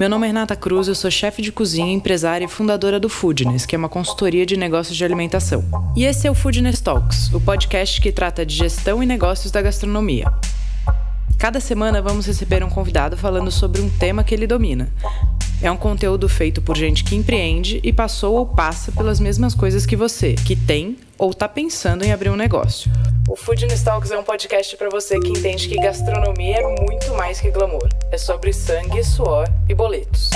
Meu nome é Renata Cruz, eu sou chefe de cozinha, empresária e fundadora do Foodness, que é uma consultoria de negócios de alimentação. E esse é o Foodness Talks, o podcast que trata de gestão e negócios da gastronomia. Cada semana vamos receber um convidado falando sobre um tema que ele domina. É um conteúdo feito por gente que empreende e passou ou passa pelas mesmas coisas que você, que tem ou está pensando em abrir um negócio. O Food Talks é um podcast para você que entende que gastronomia é muito mais que glamour. É sobre sangue, suor e boletos.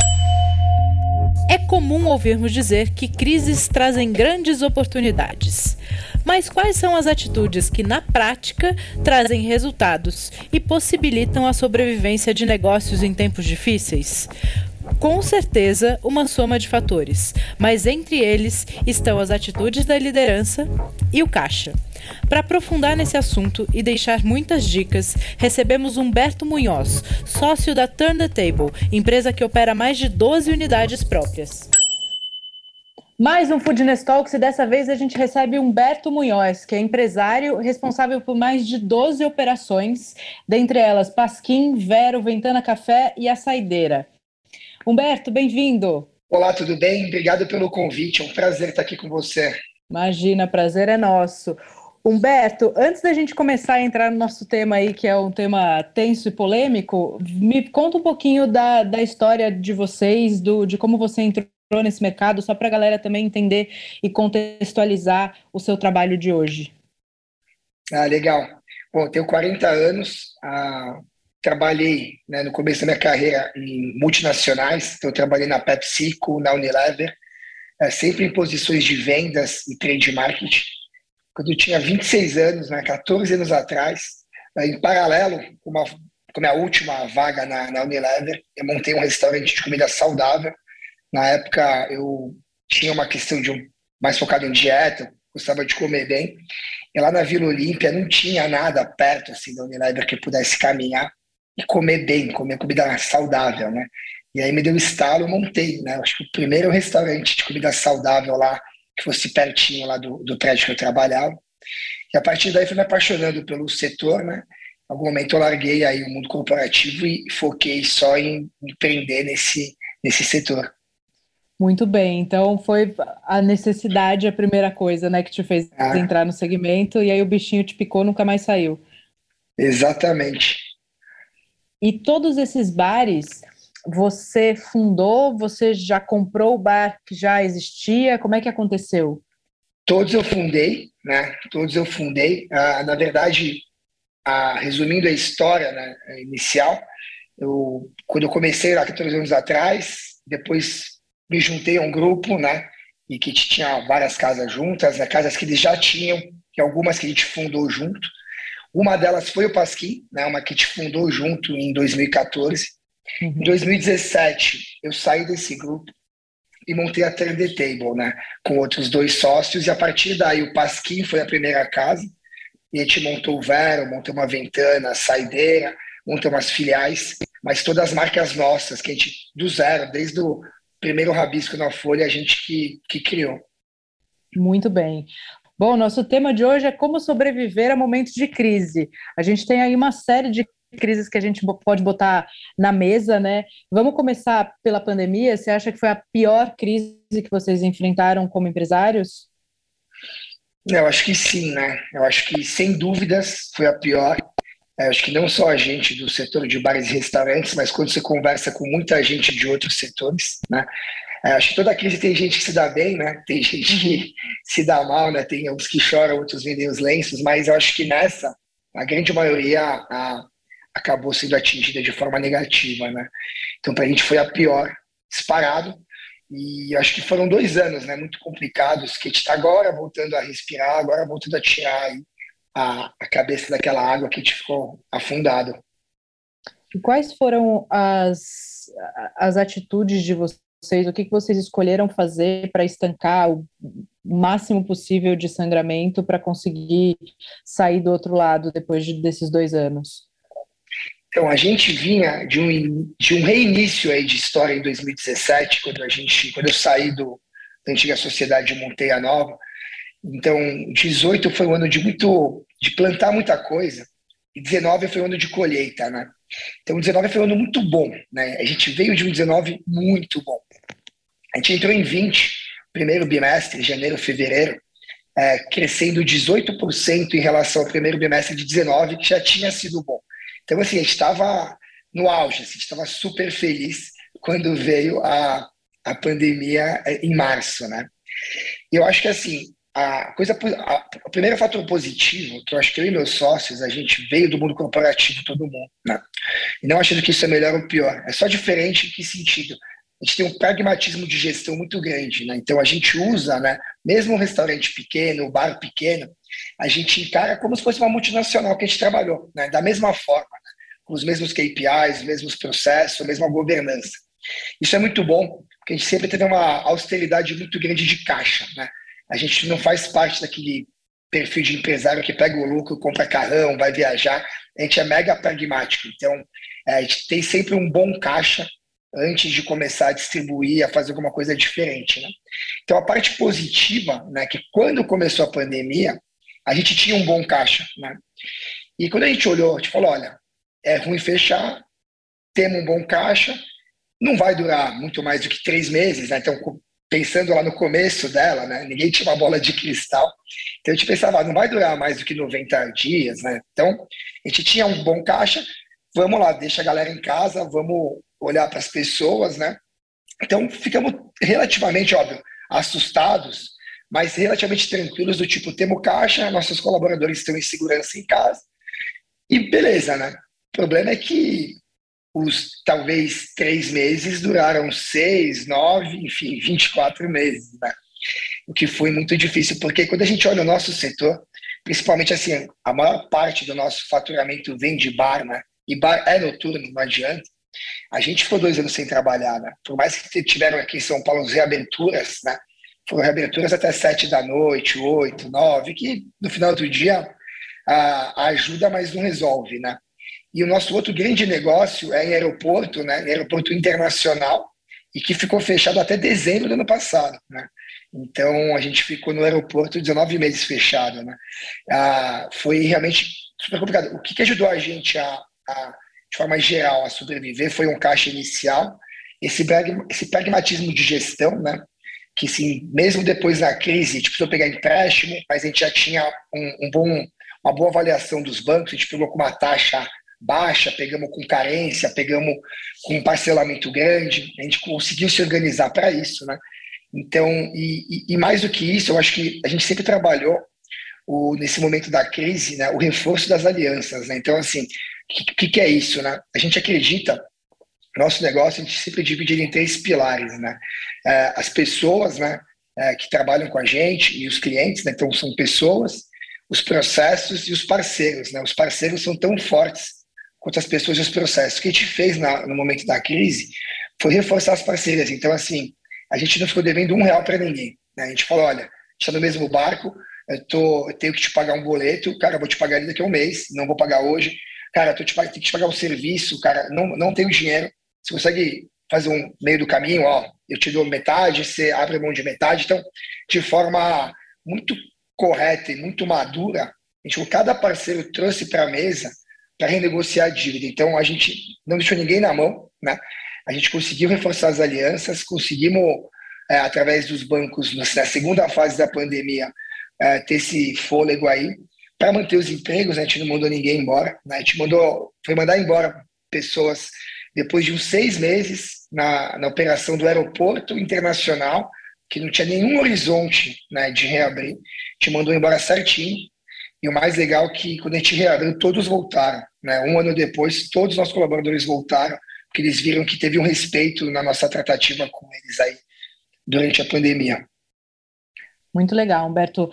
É comum ouvirmos dizer que crises trazem grandes oportunidades. Mas quais são as atitudes que, na prática, trazem resultados e possibilitam a sobrevivência de negócios em tempos difíceis? Com certeza, uma soma de fatores, mas entre eles estão as atitudes da liderança e o caixa. Para aprofundar nesse assunto e deixar muitas dicas, recebemos Humberto Munhoz, sócio da Turn the Table, empresa que opera mais de 12 unidades próprias. Mais um Foodness Talks e dessa vez a gente recebe Humberto Munhoz, que é empresário responsável por mais de 12 operações, dentre elas Pasquim, Vero, Ventana Café e a Saideira. Humberto, bem-vindo. Olá, tudo bem? Obrigado pelo convite. É um prazer estar aqui com você. Imagina, prazer é nosso. Humberto, antes da gente começar a entrar no nosso tema aí, que é um tema tenso e polêmico, me conta um pouquinho da, da história de vocês, do, de como você entrou nesse mercado, só para a galera também entender e contextualizar o seu trabalho de hoje. Ah, legal. Bom, tenho 40 anos, ah, trabalhei né, no começo da minha carreira em multinacionais, então eu trabalhei na PepsiCo, na Unilever, é, sempre em posições de vendas e trade marketing. Quando eu tinha 26 anos, né, 14 anos atrás, é, em paralelo com, uma, com a minha última vaga na, na Unilever, eu montei um restaurante de comida saudável. Na época, eu tinha uma questão de um, mais focado em dieta, gostava de comer bem. E lá na Vila Olímpia não tinha nada perto assim da Unilever que pudesse caminhar e comer bem, comer comida saudável, né? E aí me deu estalo, eu montei, né? Acho que o primeiro restaurante de comida saudável lá, que fosse pertinho lá do, do prédio que eu trabalhava. E a partir daí fui me apaixonando pelo setor, né? Em algum momento eu larguei aí o mundo corporativo e foquei só em empreender nesse, nesse setor. Muito bem, então foi a necessidade a primeira coisa, né, que te fez ah. entrar no segmento e aí o bichinho te picou, nunca mais saiu. Exatamente. E todos esses bares, você fundou, você já comprou o bar que já existia? Como é que aconteceu? Todos eu fundei, né? Todos eu fundei. Ah, na verdade, ah, resumindo a história né, inicial, eu, quando eu comecei lá 14 anos atrás, depois me juntei a um grupo, né? E que tinha várias casas juntas, né, casas que eles já tinham, e algumas que a gente fundou junto. Uma delas foi o Pasquim, né, uma que te fundou junto em 2014. Uhum. Em 2017, eu saí desse grupo e montei a Turn the Table, né, com outros dois sócios. E a partir daí, o Pasquim foi a primeira casa. E a gente montou o Vero, montou uma Ventana, Saideira, montou umas filiais, mas todas as marcas nossas, que a gente, do zero, desde o primeiro rabisco na folha, a gente que, que criou. Muito bem. Bom, nosso tema de hoje é como sobreviver a momentos de crise. A gente tem aí uma série de crises que a gente pode botar na mesa, né? Vamos começar pela pandemia. Você acha que foi a pior crise que vocês enfrentaram como empresários? Eu acho que sim, né? Eu acho que sem dúvidas foi a pior. Eu acho que não só a gente do setor de bares e restaurantes, mas quando você conversa com muita gente de outros setores, né? É, acho que toda crise tem gente que se dá bem, né? Tem gente que se dá mal, né? Tem uns que choram, outros vendem os lenços, mas eu acho que nessa, a grande maioria a, acabou sendo atingida de forma negativa, né? Então, para a gente foi a pior, disparado. E acho que foram dois anos, né? Muito complicados, que a gente está agora voltando a respirar, agora voltando a tirar a, a cabeça daquela água que a gente ficou afundado. E quais foram as, as atitudes de vocês? o que, que vocês escolheram fazer para estancar o máximo possível de sangramento para conseguir sair do outro lado depois de, desses dois anos? Então, a gente vinha de um, de um reinício aí de história em 2017, quando, a gente, quando eu saí do, da antiga sociedade de Monteia Nova. Então, 18 foi um ano de muito de plantar muita coisa, e 19 foi um ano de colheita, né? Então, o 19 foi um ano muito bom, né? A gente veio de um 19 muito bom. A gente entrou em 20, primeiro bimestre, janeiro, fevereiro, é, crescendo 18% em relação ao primeiro bimestre de 19, que já tinha sido bom. Então, assim, a gente estava no auge, assim, a gente estava super feliz quando veio a, a pandemia é, em março, né? Eu acho que, assim, a coisa, a, o primeiro fator positivo, que eu acho que eu e meus sócios, a gente veio do mundo corporativo, todo mundo, né? E não achando que isso é melhor ou pior, é só diferente em que sentido? A gente tem um pragmatismo de gestão muito grande, né? Então a gente usa, né? Mesmo um restaurante pequeno, um bar pequeno, a gente encara como se fosse uma multinacional que a gente trabalhou, né? Da mesma forma, né? com os mesmos KPIs, os mesmos processos, a mesma governança. Isso é muito bom, porque a gente sempre teve uma austeridade muito grande de caixa, né? A gente não faz parte daquele perfil de empresário que pega o lucro, compra carrão, vai viajar. A gente é mega pragmático. Então, é, a gente tem sempre um bom caixa antes de começar a distribuir, a fazer alguma coisa diferente. Né? Então, a parte positiva, né, que quando começou a pandemia, a gente tinha um bom caixa. Né? E quando a gente olhou, a gente falou: olha, é ruim fechar, temos um bom caixa, não vai durar muito mais do que três meses, né? então pensando lá no começo dela, né? Ninguém tinha uma bola de cristal. Então a gente pensava, ah, não vai durar mais do que 90 dias, né? Então a gente tinha um bom caixa, vamos lá, deixa a galera em casa, vamos olhar para as pessoas, né? Então ficamos relativamente, óbvio, assustados, mas relativamente tranquilos do tipo, temos caixa, nossos colaboradores estão em segurança em casa. E beleza, né? O problema é que os talvez três meses duraram seis, nove, enfim, 24 meses, né? O que foi muito difícil, porque quando a gente olha o nosso setor, principalmente assim, a maior parte do nosso faturamento vem de bar, né? E bar é noturno, não adianta. A gente ficou dois anos sem trabalhar, né? Por mais que tiveram aqui em São Paulo as reaberturas, né? Foram reaberturas até sete da noite, oito, nove, que no final do dia a, ajuda, mas não resolve, né? E o nosso outro grande negócio é em aeroporto, né? Em aeroporto internacional, e que ficou fechado até dezembro do ano passado, né? Então a gente ficou no aeroporto 19 meses fechado, né? Ah, foi realmente super complicado. O que, que ajudou a gente a, a, de forma geral a sobreviver foi um caixa inicial, esse, esse pragmatismo de gestão, né? Que sim, mesmo depois da crise, a gente precisou pegar empréstimo, mas a gente já tinha um, um bom, uma boa avaliação dos bancos, a gente pegou com uma taxa baixa, pegamos com carência, pegamos com parcelamento grande, a gente conseguiu se organizar para isso, né? Então, e, e, mais do que isso, eu acho que a gente sempre trabalhou o, nesse momento da crise, né, o reforço das alianças, né? Então, assim, o que, que, é isso, né? A gente acredita, nosso negócio a gente sempre divide em três pilares, né? É, as pessoas, né, é, que trabalham com a gente e os clientes, né? Então, são pessoas, os processos e os parceiros, né? Os parceiros são tão fortes quanto as pessoas e os processos. O que a gente fez na, no momento da crise foi reforçar as parcerias. Então, assim, a gente não ficou devendo um real para ninguém. Né? A gente falou, olha, está no mesmo barco, eu, tô, eu tenho que te pagar um boleto, cara, vou te pagar daqui a um mês, não vou pagar hoje. Cara, eu te, tenho que te pagar um serviço, cara, não, não tenho dinheiro. Você consegue fazer um meio do caminho, ó, eu te dou metade, você abre mão de metade. Então, de forma muito correta e muito madura, a gente, cada parceiro trouxe para a mesa para renegociar a dívida. Então, a gente não deixou ninguém na mão, né? A gente conseguiu reforçar as alianças, conseguimos, é, através dos bancos, na segunda fase da pandemia, é, ter esse fôlego aí para manter os empregos. Né? A gente não mandou ninguém embora, né? a gente mandou, foi mandar embora pessoas depois de uns seis meses na, na operação do aeroporto internacional, que não tinha nenhum horizonte né, de reabrir. A gente mandou embora certinho e o mais legal é que quando a gente reabriu, todos voltaram. Né? Um ano depois, todos os nossos colaboradores voltaram, porque eles viram que teve um respeito na nossa tratativa com eles aí durante a pandemia. Muito legal, Humberto.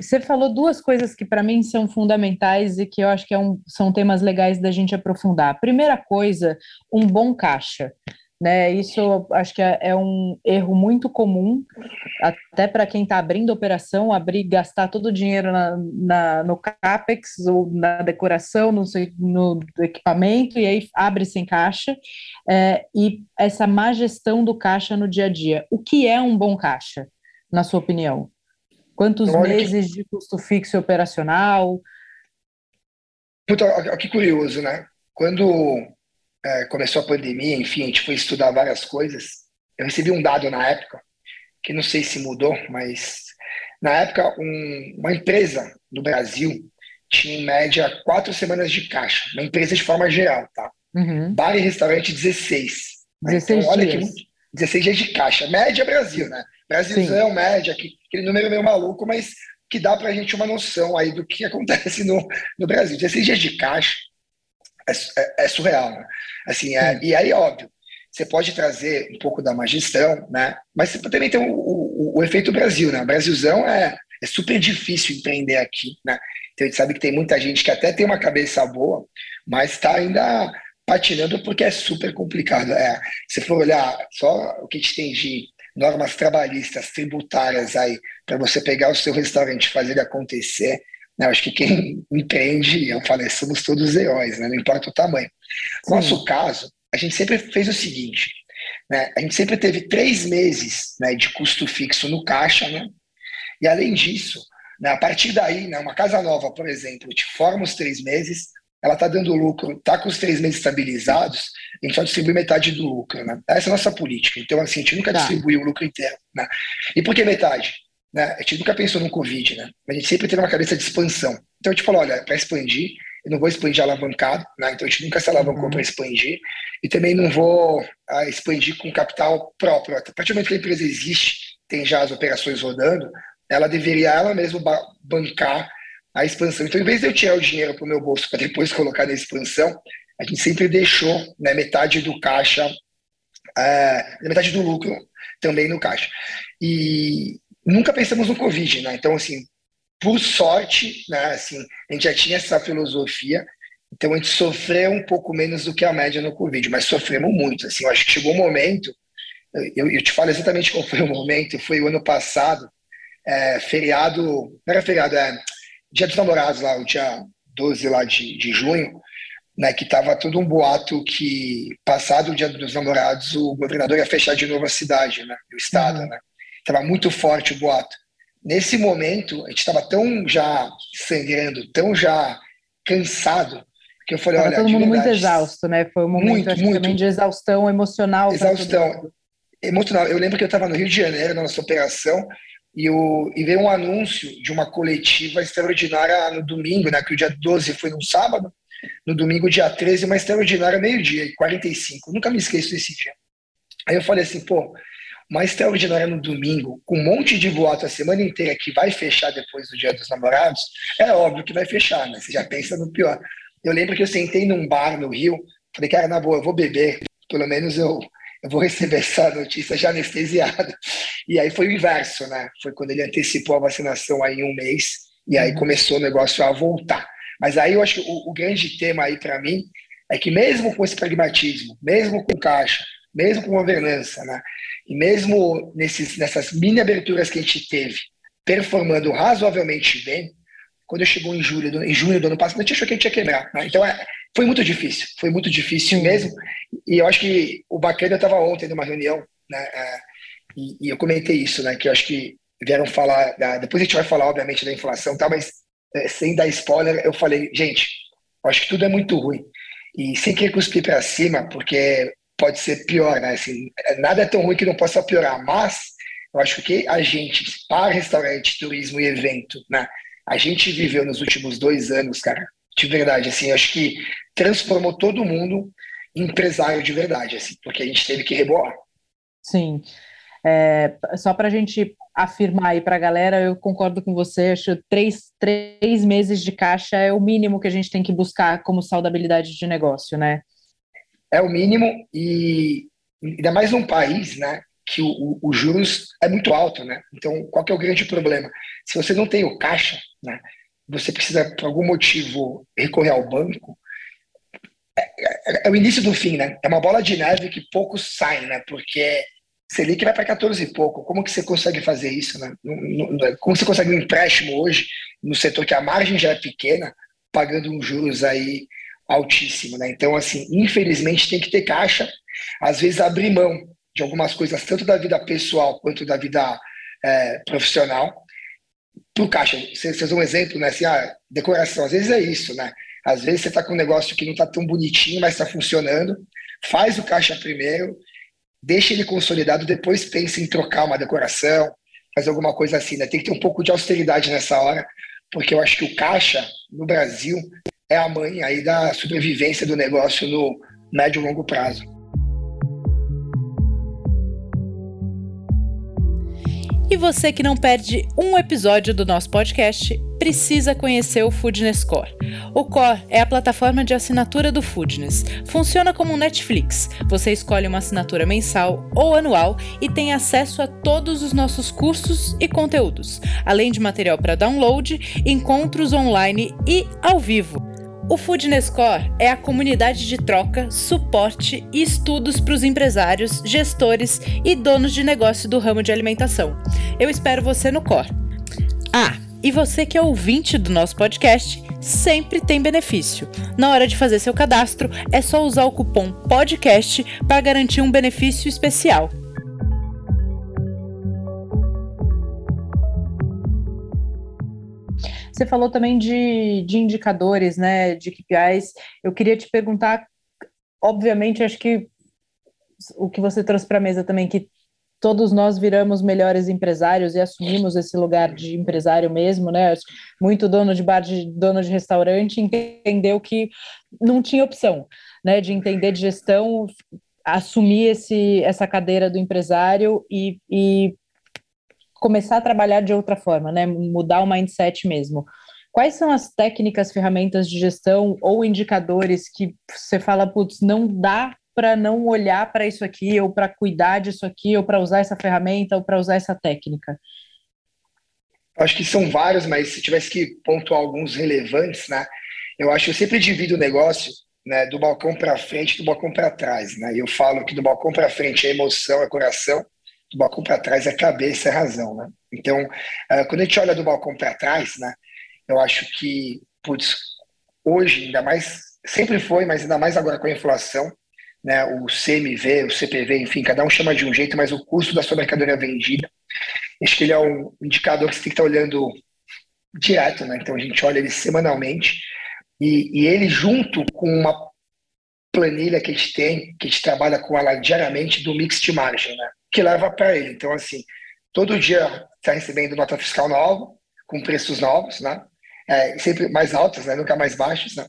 Você falou duas coisas que para mim são fundamentais e que eu acho que é um, são temas legais da gente aprofundar. Primeira coisa, um bom caixa. Né, isso acho que é, é um erro muito comum, até para quem está abrindo operação, abrir, gastar todo o dinheiro na, na, no CAPEX ou na decoração, no, no equipamento, e aí abre sem caixa, é, e essa má gestão do caixa no dia a dia. O que é um bom caixa, na sua opinião? Quantos Olha meses que... de custo fixo operacional? Puta, que curioso, né? Quando é, começou a pandemia, enfim, a gente foi estudar várias coisas. Eu recebi um dado na época, que não sei se mudou, mas na época um, uma empresa no Brasil tinha em média quatro semanas de caixa, uma empresa de forma geral, tá? Uhum. Bar e restaurante 16. 16 então, olha dias. que 16 dias de caixa. Média Brasil, né? Brasilzão, Sim. média, aquele número meio maluco, mas que dá para a gente uma noção aí do que acontece no, no Brasil. 16 dias de caixa é, é, é surreal, né? Assim, é, e aí, óbvio, você pode trazer um pouco da má gestão, né? Mas você também tem o, o, o efeito Brasil, né? O Brasilzão é, é super difícil empreender aqui, né? Então a gente sabe que tem muita gente que até tem uma cabeça boa, mas está ainda patinando porque é super complicado. É, se for olhar só o que a gente tem de normas trabalhistas, tributárias aí, para você pegar o seu restaurante e fazer ele acontecer, né, acho que quem empreende, eu falei, somos todos heróis, né, não importa o tamanho. No nosso caso, a gente sempre fez o seguinte, né, a gente sempre teve três meses né, de custo fixo no caixa, né, e além disso, né, a partir daí, né, uma casa nova, por exemplo, te forma os três meses, ela está dando lucro, está com os três meses estabilizados, a gente só distribui metade do lucro. Né? Essa é a nossa política. Então, assim, a gente nunca tá. distribui o lucro inteiro. Né? E por que metade? Né? A gente nunca pensou no Covid, né? a gente sempre teve uma cabeça de expansão. Então, a gente falou: olha, para expandir, eu não vou expandir alavancado, né? então a gente nunca se alavancou uhum. para expandir, e também não vou uh, expandir com capital próprio. A partir do momento que a empresa existe, tem já as operações rodando, ela deveria ela mesma bancar a expansão. Então, em vez de eu tirar o dinheiro para o meu bolso para depois colocar na expansão, a gente sempre deixou né, metade do caixa, é, metade do lucro também no caixa. E nunca pensamos no Covid, né? Então, assim, por sorte, né, assim, a gente já tinha essa filosofia, então a gente sofreu um pouco menos do que a média no Covid, mas sofremos muito. Assim, eu acho que chegou um momento, eu, eu te falo exatamente qual foi o momento, foi o ano passado, é, feriado, não era feriado, é Dia dos Namorados, lá, o dia 12 lá de, de junho, né, que estava todo um boato que, passado o Dia dos Namorados, o governador ia fechar de novo a cidade, né, o estado. Uhum. Né? Estava muito forte o boato. Nesse momento, a gente estava tão já sangrando, tão já cansado, que eu falei, tava olha, todo mundo verdade, muito exausto, né? Foi um momento muito, muito, também de exaustão emocional. Exaustão emocional. Eu lembro que eu estava no Rio de Janeiro, na nossa operação, e, o, e veio um anúncio de uma coletiva extraordinária no domingo, né, que o dia 12 foi no sábado, no domingo, dia 13, uma extraordinária meio-dia, 45. Nunca me esqueço desse dia. Aí eu falei assim, pô, uma extraordinária no domingo, com um monte de voto a semana inteira que vai fechar depois do Dia dos Namorados, é óbvio que vai fechar, né? Você já pensa no pior. Eu lembro que eu sentei num bar no Rio, falei, cara, na boa, eu vou beber, pelo menos eu eu vou receber essa notícia já anestesiado. E aí foi o inverso, né? Foi quando ele antecipou a vacinação aí em um mês, e aí uhum. começou o negócio a voltar. Mas aí eu acho que o, o grande tema aí para mim é que mesmo com esse pragmatismo, mesmo com caixa, mesmo com governança, né? E mesmo nesses, nessas mini aberturas que a gente teve, performando razoavelmente bem, quando chegou em julho, do, em junho do ano passado, a gente achou que a gente ia quebrar. Né? Então é, foi muito difícil, foi muito difícil mesmo. E eu acho que o bacana estava ontem numa reunião, né? É, e, e, eu comentei isso, né? Que eu acho que vieram falar, da, depois a gente vai falar, obviamente, da inflação, tá? Mas é, sem dar spoiler, eu falei, gente, eu acho que tudo é muito ruim. E sem querer cuspir para cima, porque pode ser pior, né? Assim, nada é tão ruim que não possa piorar, mas eu acho que a gente, para restaurante, turismo e evento, né? A gente viveu nos últimos dois anos, cara, de verdade, assim, acho que transformou todo mundo em empresário de verdade, assim, porque a gente teve que rebolar. Sim. É, só para a gente afirmar aí para a galera, eu concordo com você, acho que três, três meses de caixa é o mínimo que a gente tem que buscar como saudabilidade de negócio, né? É o mínimo e ainda mais num país, né, que o, o, juros é muito alto, né? Então, qual que é o grande problema? Se você não tem o caixa, né, você precisa, por algum motivo, recorrer ao banco, é, é, é, o início do fim, né? É uma bola de neve que poucos saem, né? Porque Selic vai para 14 e pouco. Como que você consegue fazer isso, né? Como você consegue um empréstimo hoje no setor que a margem já é pequena, pagando uns juros aí altíssimo, né? Então, assim, infelizmente tem que ter caixa, às vezes abrir mão de algumas coisas, tanto da vida pessoal quanto da vida é, profissional, para o caixa. Vocês um exemplo, né? Assim, ah, decoração, às vezes é isso, né? Às vezes você está com um negócio que não está tão bonitinho, mas está funcionando. faz o caixa primeiro, deixa ele consolidado, depois pensa em trocar uma decoração, fazer alguma coisa assim. Né? Tem que ter um pouco de austeridade nessa hora, porque eu acho que o caixa no Brasil é a mãe aí da sobrevivência do negócio no médio e longo prazo. E você que não perde um episódio do nosso podcast, precisa conhecer o Foodness Core. O Core é a plataforma de assinatura do Foodness. Funciona como um Netflix. Você escolhe uma assinatura mensal ou anual e tem acesso a todos os nossos cursos e conteúdos, além de material para download, encontros online e ao vivo. O Foodness Core é a comunidade de troca, suporte e estudos para os empresários, gestores e donos de negócio do ramo de alimentação. Eu espero você no Core. Ah, e você que é ouvinte do nosso podcast, sempre tem benefício. Na hora de fazer seu cadastro, é só usar o cupom PODCAST para garantir um benefício especial. Você falou também de, de indicadores, né, de KPIs. Eu queria te perguntar, obviamente, acho que o que você trouxe para a mesa também, que todos nós viramos melhores empresários e assumimos esse lugar de empresário mesmo, né? Muito dono de bar, de, dono de restaurante entendeu que não tinha opção, né? De entender de gestão, assumir esse, essa cadeira do empresário e, e começar a trabalhar de outra forma, né? Mudar o mindset mesmo. Quais são as técnicas, ferramentas de gestão ou indicadores que você fala, putz, não dá para não olhar para isso aqui, ou para cuidar disso aqui, ou para usar essa ferramenta, ou para usar essa técnica? Acho que são vários, mas se tivesse que pontuar alguns relevantes, né? Eu acho que eu sempre divido o negócio né, do balcão para frente, do balcão para trás, né? Eu falo que do balcão para frente é emoção, é coração, do balcão para trás é cabeça, é razão, né? Então, uh, quando a gente olha do balcão para trás, né, eu acho que, putz, hoje, ainda mais, sempre foi, mas ainda mais agora com a inflação, né, o CMV, o CPV, enfim, cada um chama de um jeito, mas o custo da sua mercadoria vendida, acho que ele é um indicador que você tem que estar olhando direto, né? Então a gente olha ele semanalmente e, e ele junto com uma planilha que a gente tem, que a gente trabalha com ela diariamente do mix de margem, né? Que leva para ele. Então, assim, todo dia está recebendo nota fiscal nova, com preços novos, né? É, sempre mais altos, né? Nunca mais baixos, né?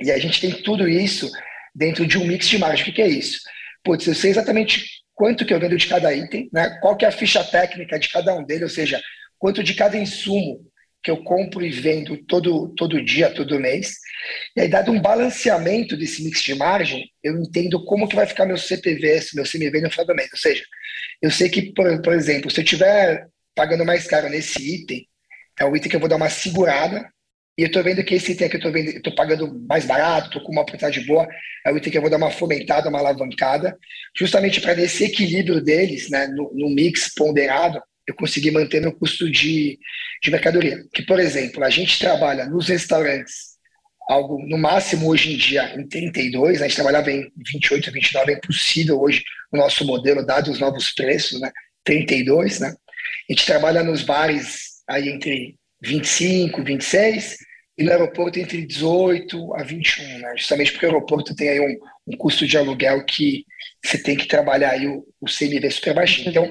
E a gente tem tudo isso dentro de um mix de margem. O que, é isso? Putz, eu sei exatamente quanto que eu vendo de cada item, né? Qual que é a ficha técnica de cada um deles, ou seja, quanto de cada insumo que eu compro e vendo todo, todo dia, todo mês. E aí, dado um balanceamento desse mix de margem, eu entendo como que vai ficar meu CPV, meu CMV no final do mês. Ou seja, eu sei que, por, por exemplo, se eu estiver pagando mais caro nesse item, é o item que eu vou dar uma segurada, e eu estou vendo que esse item que eu estou pagando mais barato, estou com uma porcentagem boa, é o item que eu vou dar uma fomentada, uma alavancada, justamente para nesse equilíbrio deles, né, no, no mix ponderado, eu consegui manter meu custo de, de mercadoria. Que, por exemplo, a gente trabalha nos restaurantes algo no máximo hoje em dia em 32, a gente trabalhava em 28, 29, é impossível hoje o nosso modelo, dado os novos preços, né? 32, né? A gente trabalha nos bares aí entre 25, 26 e no aeroporto entre 18 a 21, né? Justamente porque o aeroporto tem aí um, um custo de aluguel que você tem que trabalhar aí o, o CMV super baixinho. Então,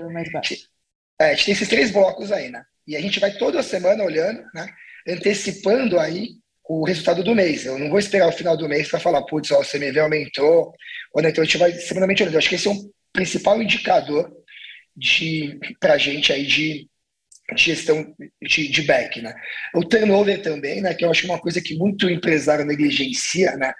é, a gente tem esses três blocos aí, né? E a gente vai toda semana olhando, né? Antecipando aí o resultado do mês. Eu não vou esperar o final do mês para falar, putz, o CMV aumentou, ou então a gente vai semanalmente olhando. Eu acho que esse é um principal indicador de para a gente aí de, de gestão de, de, back, né? O turnover também, né? Que eu acho uma coisa que muito empresário negligencia, né?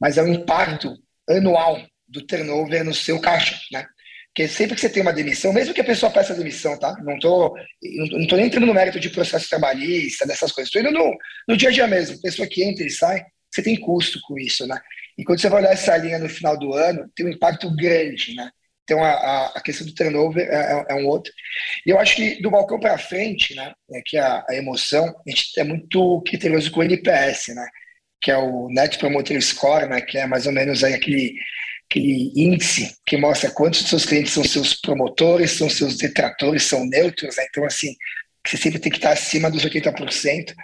Mas é o impacto anual do turnover no seu caixa, né? Porque sempre que você tem uma demissão, mesmo que a pessoa peça demissão, tá? Não tô, não tô nem entrando no mérito de processo trabalhista, dessas coisas. Estou indo no, no dia a dia mesmo. Pessoa que entra e sai, você tem custo com isso, né? E quando você vai olhar essa linha no final do ano, tem um impacto grande, né? Então, a, a questão do turnover é, é, é um outro. E eu acho que do balcão para frente, né, é que a, a, emoção, a gente é muito criterioso com o NPS, né? Que é o Net Promoter Score, né? Que é mais ou menos aí aquele aquele índice que mostra quantos dos seus clientes são seus promotores, são seus detratores, são neutros. Né? Então, assim, você sempre tem que estar acima dos 80%.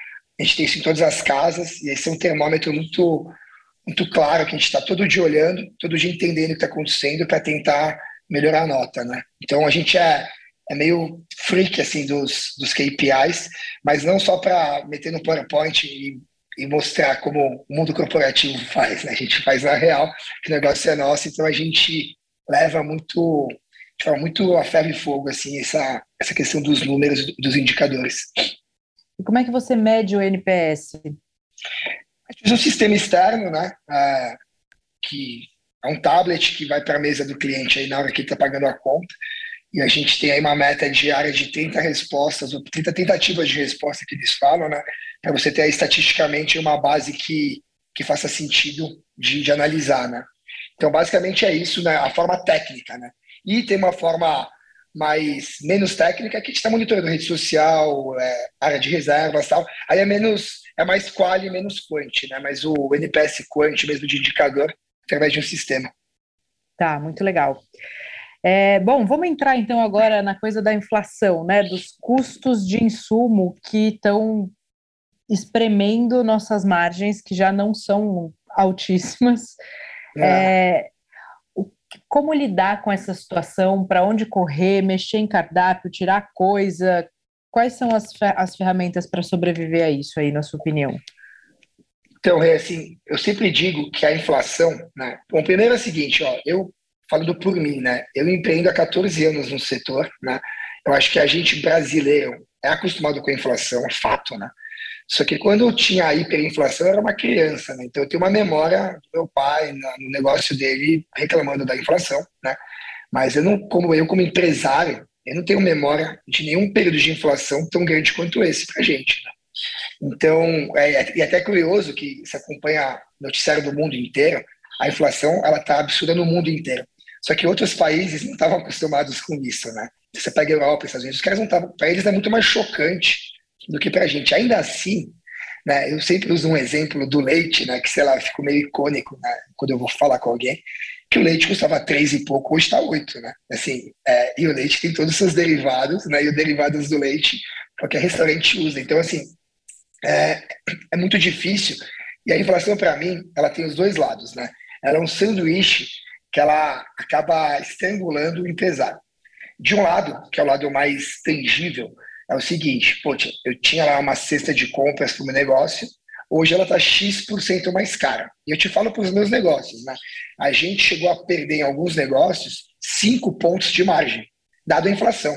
A gente tem isso em todas as casas, e esse é um termômetro muito, muito claro que a gente está todo dia olhando, todo dia entendendo o que está acontecendo para tentar melhorar a nota, né? Então a gente é, é meio freak assim dos, dos KPIs, mas não só para meter no PowerPoint e, e, mostrar como o mundo corporativo faz, né? A gente faz na real, que o negócio é nosso, então a gente leva muito, muito a ferro e fogo assim essa essa questão dos números, dos indicadores. E como é que você mede o NPS? A gente usa um sistema externo, né? Uh, que é um tablet que vai para a mesa do cliente aí na hora que ele está pagando a conta. E a gente tem aí uma meta diária de 30 respostas, ou 30 tentativas de resposta que eles falam, né? Para você ter aí, estatisticamente uma base que, que faça sentido de, de analisar, né? Então, basicamente é isso, né? A forma técnica, né? E tem uma forma mais menos técnica que a gente está monitorando rede social, é, área de reservas tal. Aí é menos, é mais qual e menos quant, né? Mas o NPS quant mesmo de indicador através de um sistema. Tá, muito legal. É, bom, vamos entrar então agora na coisa da inflação, né? Dos custos de insumo que estão espremendo nossas margens, que já não são altíssimas. É. É, como lidar com essa situação? Para onde correr? Mexer em cardápio? Tirar coisa? Quais são as, as ferramentas para sobreviver a isso aí, na sua opinião? Então, é assim, eu sempre digo que a inflação, né? Bom, primeiro é o seguinte, ó, eu falando por mim, né? Eu empreendo há 14 anos no setor, né? Eu acho que a gente brasileiro é acostumado com a inflação, é fato, né? Só que quando eu tinha a hiperinflação, eu era uma criança, né? Então eu tenho uma memória do meu pai no negócio dele reclamando da inflação, né? Mas eu não, como eu como empresário, eu não tenho memória de nenhum período de inflação tão grande quanto esse para gente, né? Então, é, é até curioso que se acompanha noticiário do mundo inteiro, a inflação ela está absurda no mundo inteiro. Só que outros países não estavam acostumados com isso, né? Você pega a Europa, Estados Unidos, os caras não estavam. Para eles é muito mais chocante do que para a gente. Ainda assim, né? Eu sempre uso um exemplo do leite, né? Que sei lá, ficou meio icônico, né? Quando eu vou falar com alguém, que o leite custava três e pouco, hoje está oito, né? Assim, é, e o leite tem todos os seus derivados, né? E os derivados do leite qualquer restaurante usa. Então, assim, é, é muito difícil. E a inflação, para mim, ela tem os dois lados, né? Ela é um sanduíche que ela acaba estrangulando o empresário. De um lado, que é o lado mais tangível, é o seguinte, poxa, eu tinha lá uma cesta de compras para o meu negócio, hoje ela está X% mais cara. E eu te falo para os meus negócios, né? A gente chegou a perder em alguns negócios 5 pontos de margem, dado a inflação.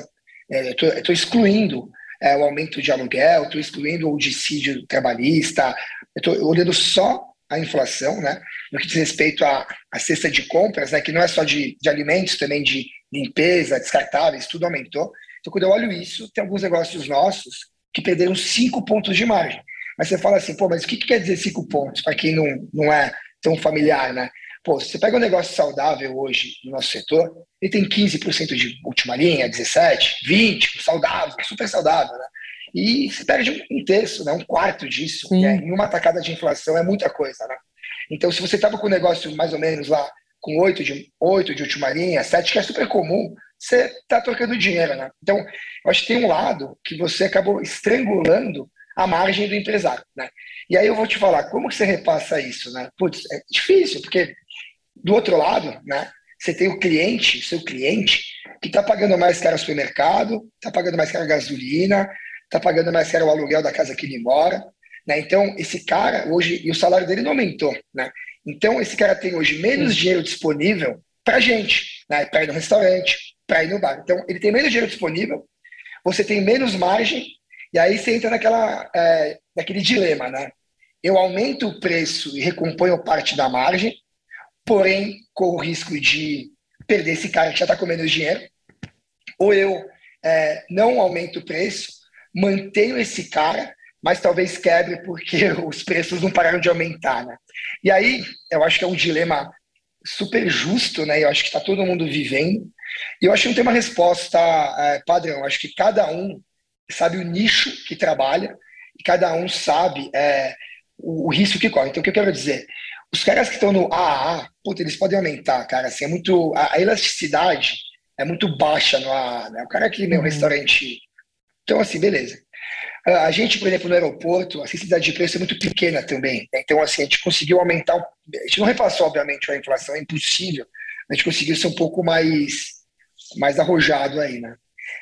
É, eu estou excluindo é, o aumento de aluguel, estou excluindo o dissídio trabalhista, estou olhando só a inflação, né? No que diz respeito à, à cesta de compras, né? Que não é só de, de alimentos, também de limpeza, descartáveis, tudo aumentou. Então, quando eu olho isso, tem alguns negócios nossos que perderam cinco pontos de margem. Mas você fala assim, pô, mas o que, que quer dizer cinco pontos para quem não, não é tão familiar, né? Pô, você pega um negócio saudável hoje no nosso setor, ele tem 15% de última linha, 17%, 20%, saudável, super saudável, né? E você perde um terço, né? um quarto disso. Né? Em uma tacada de inflação é muita coisa, né? Então, se você estava com um negócio mais ou menos lá com 8 de, 8 de última linha, 7, que é super comum, você está trocando dinheiro, né? Então, eu acho que tem um lado que você acabou estrangulando a margem do empresário, né? E aí eu vou te falar, como que você repassa isso, né? Putz, é difícil, porque do outro lado, né, você tem o cliente, seu cliente, que está pagando mais caro o supermercado, está pagando mais caro a gasolina, está pagando mais caro o aluguel da casa que ele mora. Né? Então, esse cara hoje, e o salário dele não aumentou. Né? Então, esse cara tem hoje menos dinheiro disponível para gente, né? para ir no restaurante, para ir no bar. Então, ele tem menos dinheiro disponível, você tem menos margem, e aí você entra naquela, é, naquele dilema. Né? Eu aumento o preço e recomponho parte da margem, porém com o risco de perder esse cara que já está com menos dinheiro, ou eu é, não aumento o preço, mantenho esse cara, mas talvez quebre porque os preços não pararam de aumentar, né? E aí, eu acho que é um dilema super justo, né? Eu acho que está todo mundo vivendo. E eu acho que não tem uma resposta é, padrão. Eu acho que cada um sabe o nicho que trabalha e cada um sabe é, o, o risco que corre. Então, o que eu quero dizer? Os caras que estão no AAA, puta, eles podem aumentar, cara. Assim, é muito, a, a elasticidade é muito baixa no AA. Né? O cara que, meu, uhum. restaurante. Então, assim, beleza. A gente, por exemplo, no aeroporto, a sensibilidade de preço é muito pequena também. Né? Então, assim, a gente conseguiu aumentar. A gente não repassou, obviamente, a inflação, é impossível. A gente conseguiu ser um pouco mais, mais arrojado aí, né?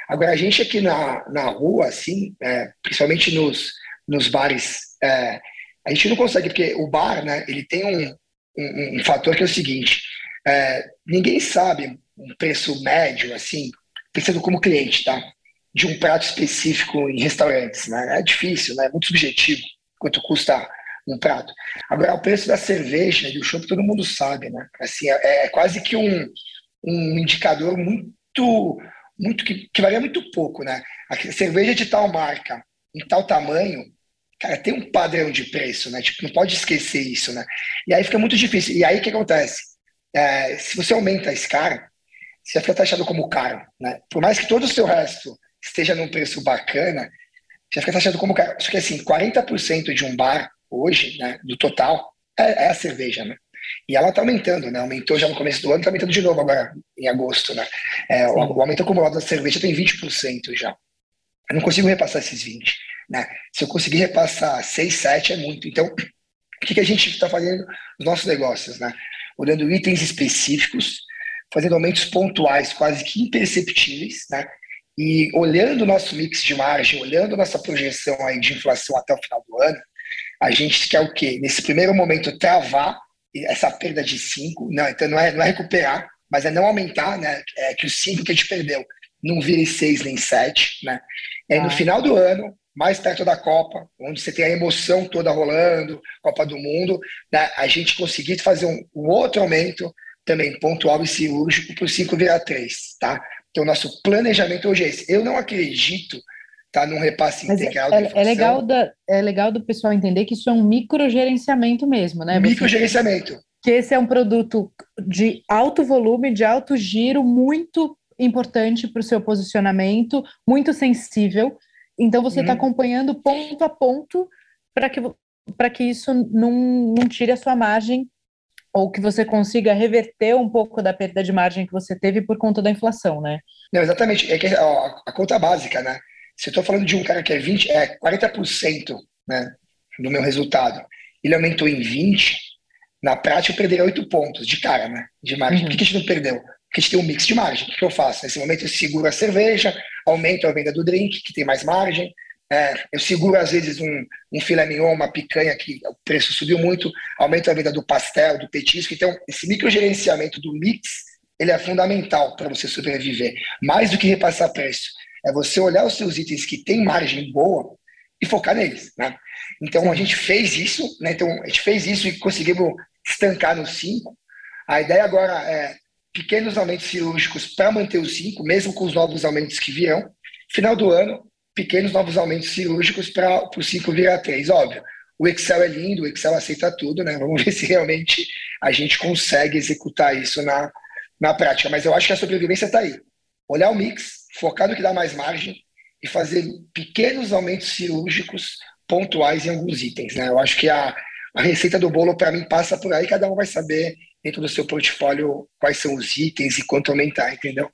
Agora, a gente aqui na, na rua, assim, é, principalmente nos, nos bares, é, a gente não consegue, porque o bar, né, ele tem um, um, um fator que é o seguinte: é, ninguém sabe um preço médio, assim, pensando como cliente, tá? De um prato específico em restaurantes, né? É difícil, né? É muito subjetivo quanto custa um prato. Agora, o preço da cerveja e do chopp todo mundo sabe, né? Assim, é, é quase que um, um indicador muito, muito que, que varia muito pouco, né? A cerveja de tal marca, em tal tamanho, cara, tem um padrão de preço, né? Tipo, não pode esquecer isso, né? E aí fica muito difícil. E aí o que acontece? É, se você aumenta esse cara, você vai ficar taxado como caro, né? Por mais que todo o seu resto esteja num preço bacana, vai ficar taxado como caro. Só que assim, 40% de um bar hoje, né, do total, é, é a cerveja, né? E ela está aumentando, né? Aumentou já no começo do ano, está aumentando de novo agora em agosto, né? É, o, o, aumento acumulado da cerveja tem 20% já. Eu não consigo repassar esses 20, né? Se eu conseguir repassar 6, 7 é muito. Então, o que, que a gente está fazendo nos nossos negócios, né? Olhando itens específicos, fazendo aumentos pontuais, quase que imperceptíveis, né? E olhando o nosso mix de margem, olhando nossa projeção aí de inflação até o final do ano, a gente quer o quê? Nesse primeiro momento, travar essa perda de 5, não, então não é, não é recuperar, mas é não aumentar, né? É que os 5 que a gente perdeu não vire 6 nem 7, né? E aí, no ah. final do ano, mais perto da Copa, onde você tem a emoção toda rolando, Copa do Mundo, né? a gente conseguir fazer um, um outro aumento também pontual e cirúrgico para o 5 virar 3, tá? Então, o nosso planejamento hoje é esse. Eu não acredito tá, num repasse Mas integral é, é, legal da, é legal do pessoal entender que isso é um microgerenciamento mesmo, né? Microgerenciamento. Que esse é um produto de alto volume, de alto giro, muito importante para o seu posicionamento, muito sensível. Então, você está uhum. acompanhando ponto a ponto para que, que isso não, não tire a sua margem ou que você consiga reverter um pouco da perda de margem que você teve por conta da inflação, né? Não, exatamente. É que ó, a conta básica, né? Se eu estou falando de um cara que é 20, é 40% né, do meu resultado, ele aumentou em 20, na prática eu perderia 8 pontos de cara, né? De margem. Uhum. Por que a gente não perdeu? Porque a gente tem um mix de margem. O que eu faço? Nesse momento eu seguro a cerveja, aumento a venda do drink, que tem mais margem, é, eu seguro, às vezes, um, um filé mignon, uma picanha que o preço subiu muito, aumenta a venda do pastel, do petisco. Então, esse microgerenciamento do mix, ele é fundamental para você sobreviver. Mais do que repassar preço. É você olhar os seus itens que têm margem boa e focar neles. Né? Então, a gente fez isso, né? então, a gente fez isso e conseguimos estancar no 5. A ideia agora é pequenos aumentos cirúrgicos para manter os 5, mesmo com os novos aumentos que virão. Final do ano, pequenos novos aumentos cirúrgicos para o 5 virar 3. Óbvio, o Excel é lindo, o Excel aceita tudo, né? Vamos ver se realmente a gente consegue executar isso na, na prática. Mas eu acho que a sobrevivência está aí. Olhar o mix, focar no que dá mais margem e fazer pequenos aumentos cirúrgicos pontuais em alguns itens, né? Eu acho que a, a receita do bolo, para mim, passa por aí, cada um vai saber dentro do seu portfólio quais são os itens e quanto aumentar, entendeu?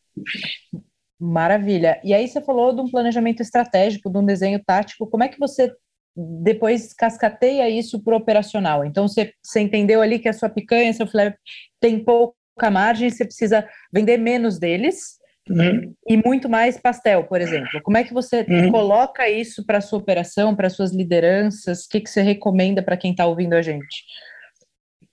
Maravilha. E aí você falou de um planejamento estratégico, de um desenho tático. Como é que você depois cascateia isso para o operacional? Então você, você entendeu ali que a sua picanha, seu filé tem pouca margem, você precisa vender menos deles uhum. e muito mais pastel, por exemplo. Como é que você uhum. coloca isso para a sua operação, para suas lideranças? O que, que você recomenda para quem está ouvindo a gente?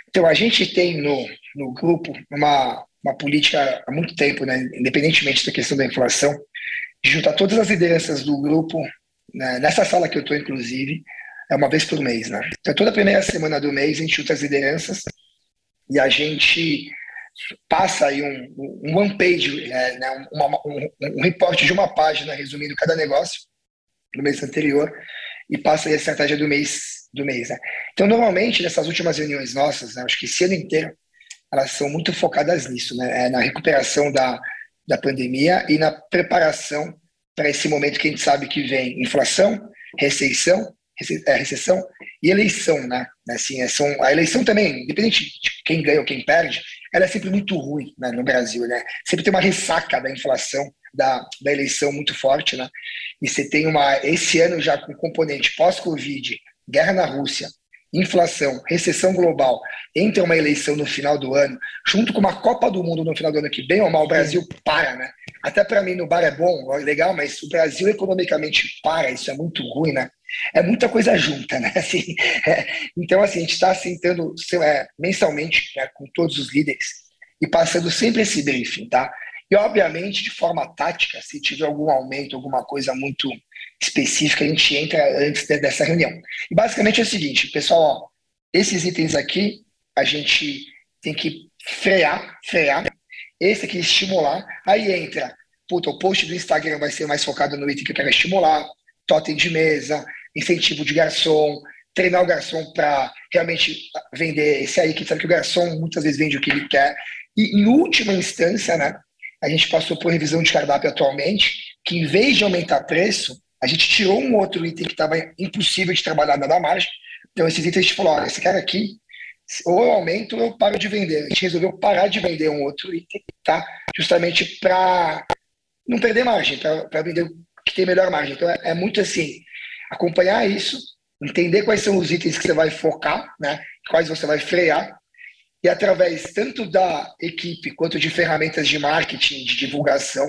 Então, a gente tem no, no grupo uma, uma política há muito tempo, né, independentemente da questão da inflação, de juntar todas as lideranças do grupo, né, nessa sala que eu estou, inclusive, é uma vez por mês. Né? Então, toda primeira semana do mês, a gente junta as lideranças e a gente passa aí um, um one page, é, né, um, um reporte de uma página resumindo cada negócio do mês anterior e passa aí a estratégia do mês do mês. Né? Então, normalmente, nessas últimas reuniões nossas, né, acho que esse ano inteiro, elas são muito focadas nisso, né? É na recuperação da, da pandemia e na preparação para esse momento que a gente sabe que vem inflação, recessão, é, recessão e eleição, né? Assim, é, são, a eleição também, independente de quem ganha ou quem perde, ela é sempre muito ruim né, no Brasil, né? Sempre tem uma ressaca da inflação da, da eleição muito forte, né? E você tem uma esse ano já com componente pós-Covid, guerra na Rússia, inflação, recessão global, entra uma eleição no final do ano, junto com uma Copa do Mundo no final do ano, que bem ou mal o Brasil para, né? Até para mim no bar é bom, legal, mas o Brasil economicamente para, isso é muito ruim, né? É muita coisa junta, né? Assim, é, então, assim, a gente está sentando é, mensalmente né, com todos os líderes e passando sempre esse briefing, tá? E, obviamente, de forma tática, se tiver algum aumento, alguma coisa muito específica, a gente entra antes dessa reunião. E basicamente é o seguinte, pessoal, ó, esses itens aqui a gente tem que frear, frear, esse aqui estimular, aí entra, puta, o post do Instagram vai ser mais focado no item que eu quero estimular, totem de mesa, incentivo de garçom, treinar o garçom para realmente vender esse aí, que sabe que o garçom muitas vezes vende o que ele quer. E em última instância, né, a gente passou por revisão de cardápio atualmente, que em vez de aumentar preço, a gente tirou um outro item que estava impossível de trabalhar na margem. Então, esses itens a gente falou: olha, esse cara aqui, ou eu aumento ou eu paro de vender. A gente resolveu parar de vender um outro item, tá? Justamente para não perder margem, para vender o que tem melhor margem. Então, é, é, muito assim: acompanhar isso, entender quais são os itens que você vai focar, né? Quais você vai frear. E através tanto da equipe quanto de ferramentas de marketing, de divulgação,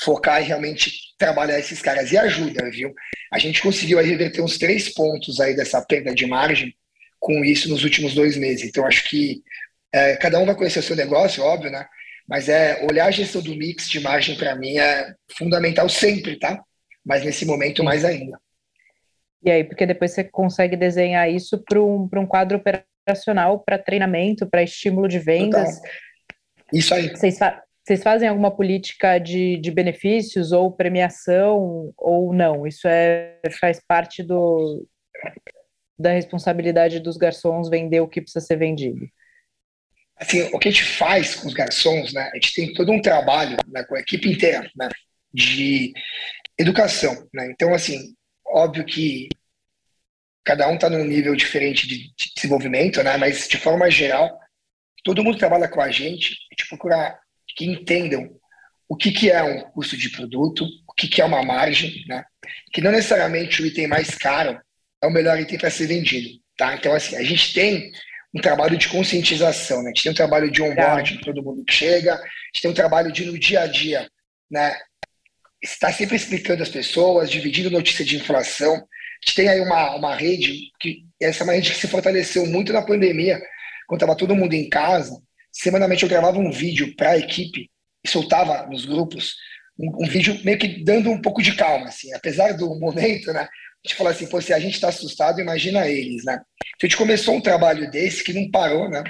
focar em realmente trabalhar esses caras. E ajuda, viu? A gente conseguiu aí reverter uns três pontos aí dessa perda de margem com isso nos últimos dois meses. Então, acho que é, cada um vai conhecer o seu negócio, óbvio, né? Mas é olhar a gestão do mix de margem para mim é fundamental sempre, tá? Mas nesse momento mais ainda. E aí, porque depois você consegue desenhar isso para um, um quadro operacional, para treinamento, para estímulo de vendas. Total. Isso aí. Vocês, fa vocês fazem alguma política de, de benefícios ou premiação ou não? Isso é, faz parte do, da responsabilidade dos garçons vender o que precisa ser vendido? Assim, o que a gente faz com os garçons, né? A gente tem todo um trabalho né, com a equipe inteira, né? De educação, né? Então, assim, óbvio que cada um está num nível diferente de, de desenvolvimento, né? Mas de forma geral, todo mundo trabalha com a gente, a gente procura que entendam o que, que é um custo de produto, o que, que é uma margem, né? que não necessariamente o item mais caro é o melhor item para ser vendido. Tá? Então, assim, a gente tem um trabalho de conscientização, né? a gente tem um trabalho de onboarding, todo mundo que chega, a gente tem um trabalho de, no dia a dia, né? estar sempre explicando às pessoas, dividindo notícia de inflação. A gente tem aí uma, uma rede, que essa é uma rede que se fortaleceu muito na pandemia, quando estava todo mundo em casa, semanalmente eu gravava um vídeo para a equipe e soltava nos grupos um, um, vídeo meio que dando um pouco de calma, assim, apesar do momento, né? A gente fala assim, pô, se a gente está assustado, imagina eles, né? Então a gente começou um trabalho desse que não parou, né?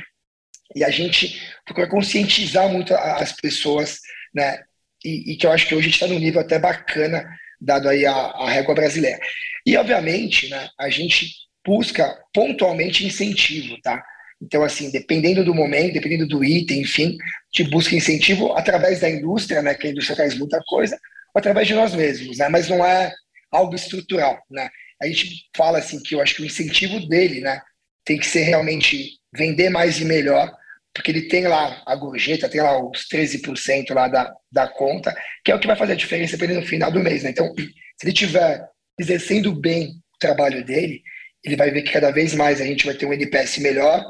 E a gente procura conscientizar muito as pessoas, né? E, e que eu acho que hoje a gente está num nível até bacana, dado aí a, a régua brasileira. E, obviamente, né, a gente busca pontualmente incentivo, tá? Então, assim, dependendo do momento, dependendo do item, enfim, te busca incentivo através da indústria, né, que a indústria traz muita coisa, ou através de nós mesmos, né, mas não é algo estrutural, né. A gente fala, assim, que eu acho que o incentivo dele, né, tem que ser realmente vender mais e melhor, porque ele tem lá a gorjeta, tem lá os 13% lá da, da conta, que é o que vai fazer a diferença para ele no final do mês, né. Então, se ele estiver exercendo bem o trabalho dele, ele vai ver que cada vez mais a gente vai ter um NPS melhor,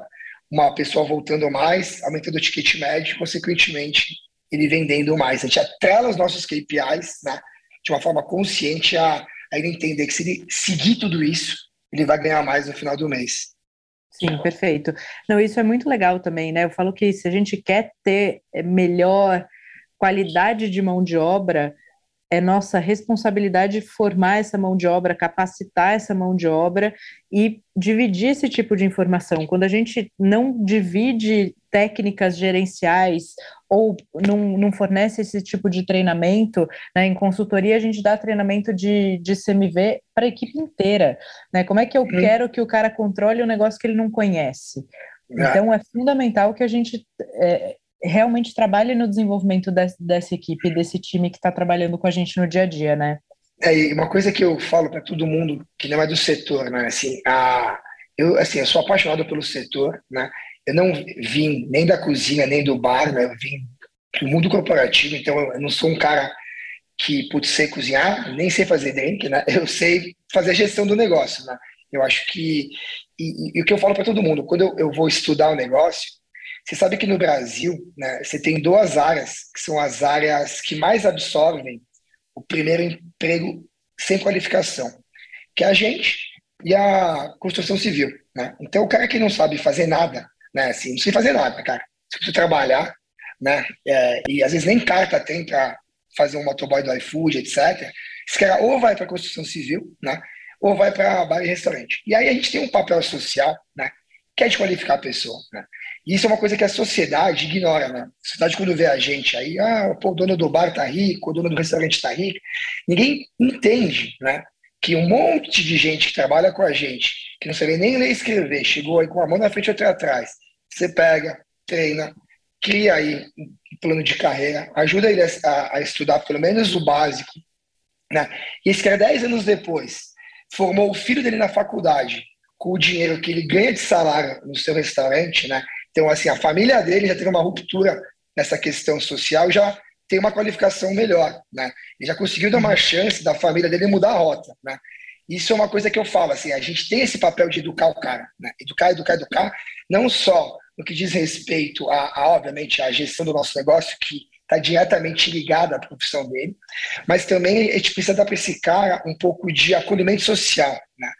uma pessoa voltando mais, aumentando o ticket médio, consequentemente, ele vendendo mais. A gente atrela os nossos KPIs né, de uma forma consciente a, a ele entender que se ele seguir tudo isso, ele vai ganhar mais no final do mês. Sim, perfeito. Não, isso é muito legal também, né? Eu falo que se a gente quer ter melhor qualidade de mão de obra, é nossa responsabilidade formar essa mão de obra, capacitar essa mão de obra e dividir esse tipo de informação. Quando a gente não divide técnicas gerenciais ou não, não fornece esse tipo de treinamento, né, em consultoria a gente dá treinamento de, de CMV para a equipe inteira. Né? Como é que eu hum. quero que o cara controle um negócio que ele não conhece? É. Então é fundamental que a gente é, realmente trabalhe no desenvolvimento dessa, dessa equipe, desse time que está trabalhando com a gente no dia a dia, né? É, uma coisa que eu falo para todo mundo que não é do setor, né? Assim, a, eu, assim, eu sou apaixonado pelo setor, né? Eu não vim nem da cozinha, nem do bar, né? Eu vim do mundo corporativo, então eu não sou um cara que, putz, sei cozinhar, nem sei fazer drink, né? Eu sei fazer a gestão do negócio, né? Eu acho que. E, e, e o que eu falo para todo mundo, quando eu, eu vou estudar o um negócio, você sabe que no Brasil, né, você tem duas áreas que são as áreas que mais absorvem o primeiro emprego sem qualificação, que é a gente e a construção civil. Né? Então, o cara que não sabe fazer nada, né, assim, não sei fazer nada, cara, se você trabalhar, né, é, e às vezes nem carta tem para fazer um motoboy do iFood, etc., esse cara ou vai para construção civil, né, ou vai para bar e restaurante. E aí a gente tem um papel social, né, que é de qualificar a pessoa. Né? E isso é uma coisa que a sociedade ignora, né? A sociedade, quando vê a gente aí, ah, pô, o dono do bar tá rico, o dono do restaurante tá rico, ninguém entende, né? Que um monte de gente que trabalha com a gente, que não sabe nem ler e escrever, chegou aí com a mão na frente e outra atrás. Você pega, treina, cria aí um plano de carreira, ajuda ele a, a estudar pelo menos o básico, né? E esse cara, dez anos depois, formou o filho dele na faculdade, com o dinheiro que ele ganha de salário no seu restaurante, né? Então, assim, a família dele já teve uma ruptura nessa questão social, já tem uma qualificação melhor, né? Ele já conseguiu dar uma chance da família dele mudar a rota, né? Isso é uma coisa que eu falo, assim, a gente tem esse papel de educar o cara, né? Educar, educar, educar, não só no que diz respeito a, a obviamente, a gestão do nosso negócio, que está diretamente ligada à profissão dele, mas também a gente precisa dar para esse cara um pouco de acolhimento social, né?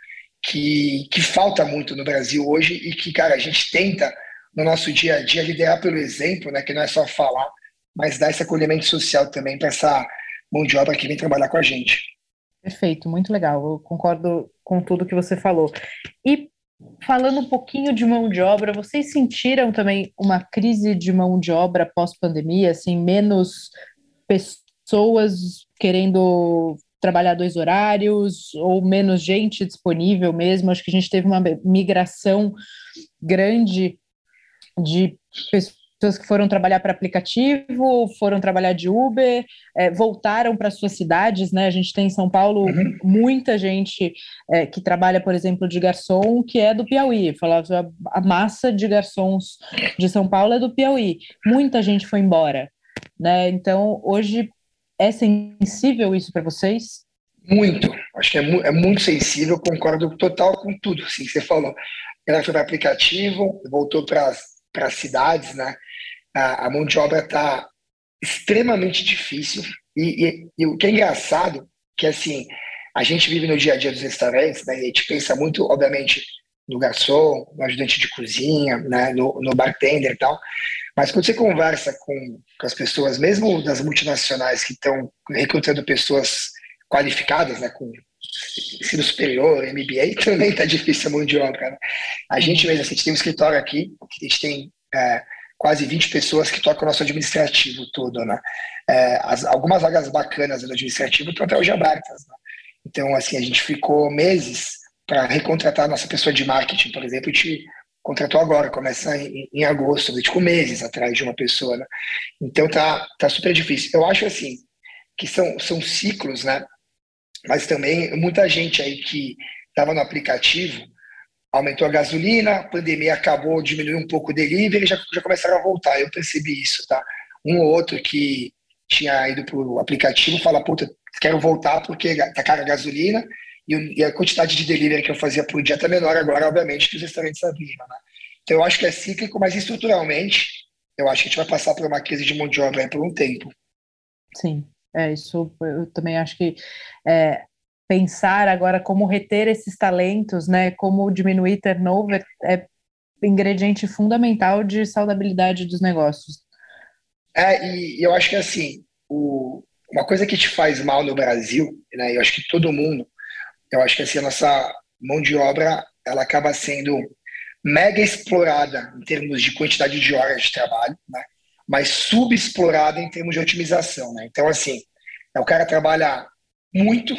Que, que falta muito no Brasil hoje e que, cara, a gente tenta no nosso dia a dia, liderar pelo exemplo, né, que não é só falar, mas dar esse acolhimento social também para essa mão de obra que vem trabalhar com a gente. Perfeito, muito legal. Eu concordo com tudo que você falou. E falando um pouquinho de mão de obra, vocês sentiram também uma crise de mão de obra pós-pandemia, assim, menos pessoas querendo trabalhar dois horários ou menos gente disponível mesmo? Acho que a gente teve uma migração grande de pessoas que foram trabalhar para aplicativo, foram trabalhar de Uber, é, voltaram para suas cidades, né? A gente tem em São Paulo uhum. muita gente é, que trabalha, por exemplo, de garçom, que é do Piauí. Falava a massa de garçons de São Paulo é do Piauí. Muita gente foi embora, né? Então, hoje é sensível isso para vocês? Muito, acho que é, mu é, muito sensível, concordo total com tudo assim, que você falou. Ela foi para aplicativo, voltou para para as cidades, né? A, a, mão de obra está extremamente difícil e, e, e, o que é engraçado que assim a gente vive no dia a dia dos restaurantes, né? E a gente pensa muito, obviamente, no garçom, no ajudante de cozinha, né? No, no bartender e tal. Mas quando você conversa com, com as pessoas, mesmo das multinacionais que estão recrutando pessoas qualificadas, né? Com ensino superior, MBA, também está difícil a mão de obra. Né? A gente mesmo, assim, a gente tem um escritório aqui, a gente tem é, quase 20 pessoas que tocam o nosso administrativo todo, né? É, as, algumas vagas bacanas no administrativo estão até hoje abertas, né? Então, assim, a gente ficou meses para recontratar a nossa pessoa de marketing, por exemplo, a gente contratou agora, começa em, em agosto, a gente ficou meses atrás de uma pessoa, né? Então tá, tá super difícil. Eu acho assim que são, são ciclos, né? Mas também muita gente aí que estava no aplicativo aumentou a gasolina, a pandemia acabou, diminuiu um pouco o delivery, já, já começaram a voltar. Eu percebi isso, tá? Um ou outro que tinha ido para o aplicativo fala, puta, quero voltar porque tá cara a gasolina e, e, a quantidade de delivery que eu fazia por dia está menor agora, obviamente, que os restaurantes abriram, né? Então eu acho que é cíclico, mas estruturalmente eu acho que a gente vai passar por uma crise de mão de obra por um tempo. Sim. É, isso eu também acho que é, pensar agora como reter esses talentos, né, como diminuir turnover é ingrediente fundamental de saudabilidade dos negócios. É, e eu acho que assim, o, uma coisa que te faz mal no Brasil, né, eu acho que todo mundo, eu acho que assim, a nossa mão de obra, ela acaba sendo mega explorada em termos de quantidade de horas de trabalho, né? Mas subexplorada em termos de otimização. Né? Então, assim, é, o cara trabalha muito,